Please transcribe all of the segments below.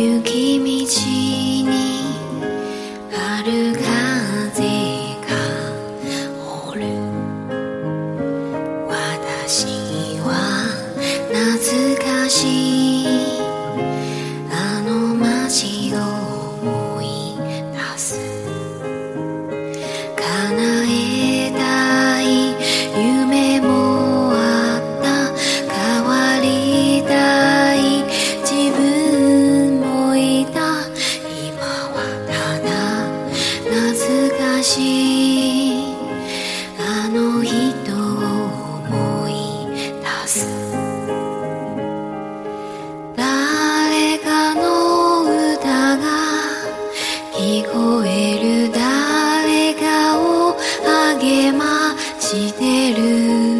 You keep you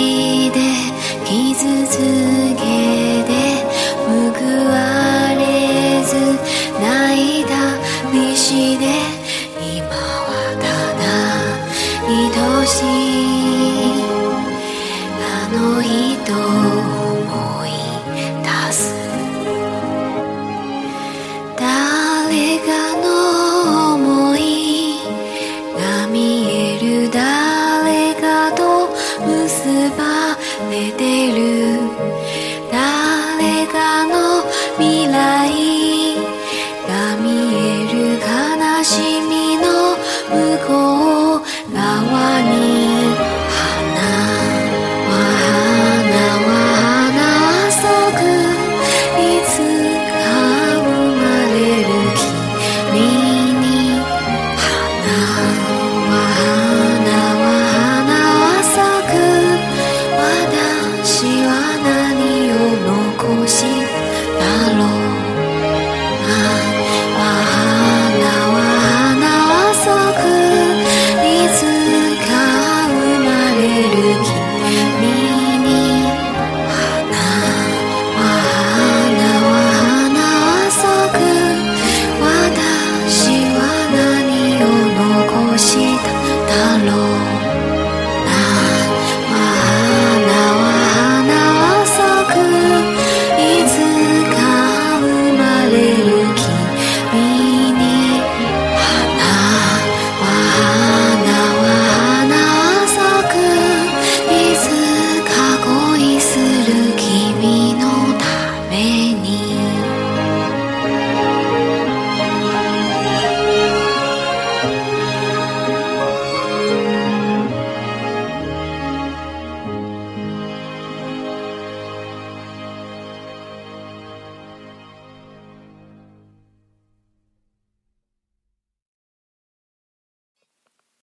あの人思い出す。誰かの想いが見える誰かと結ばれてる。誰かの未来が見える悲しみの向こう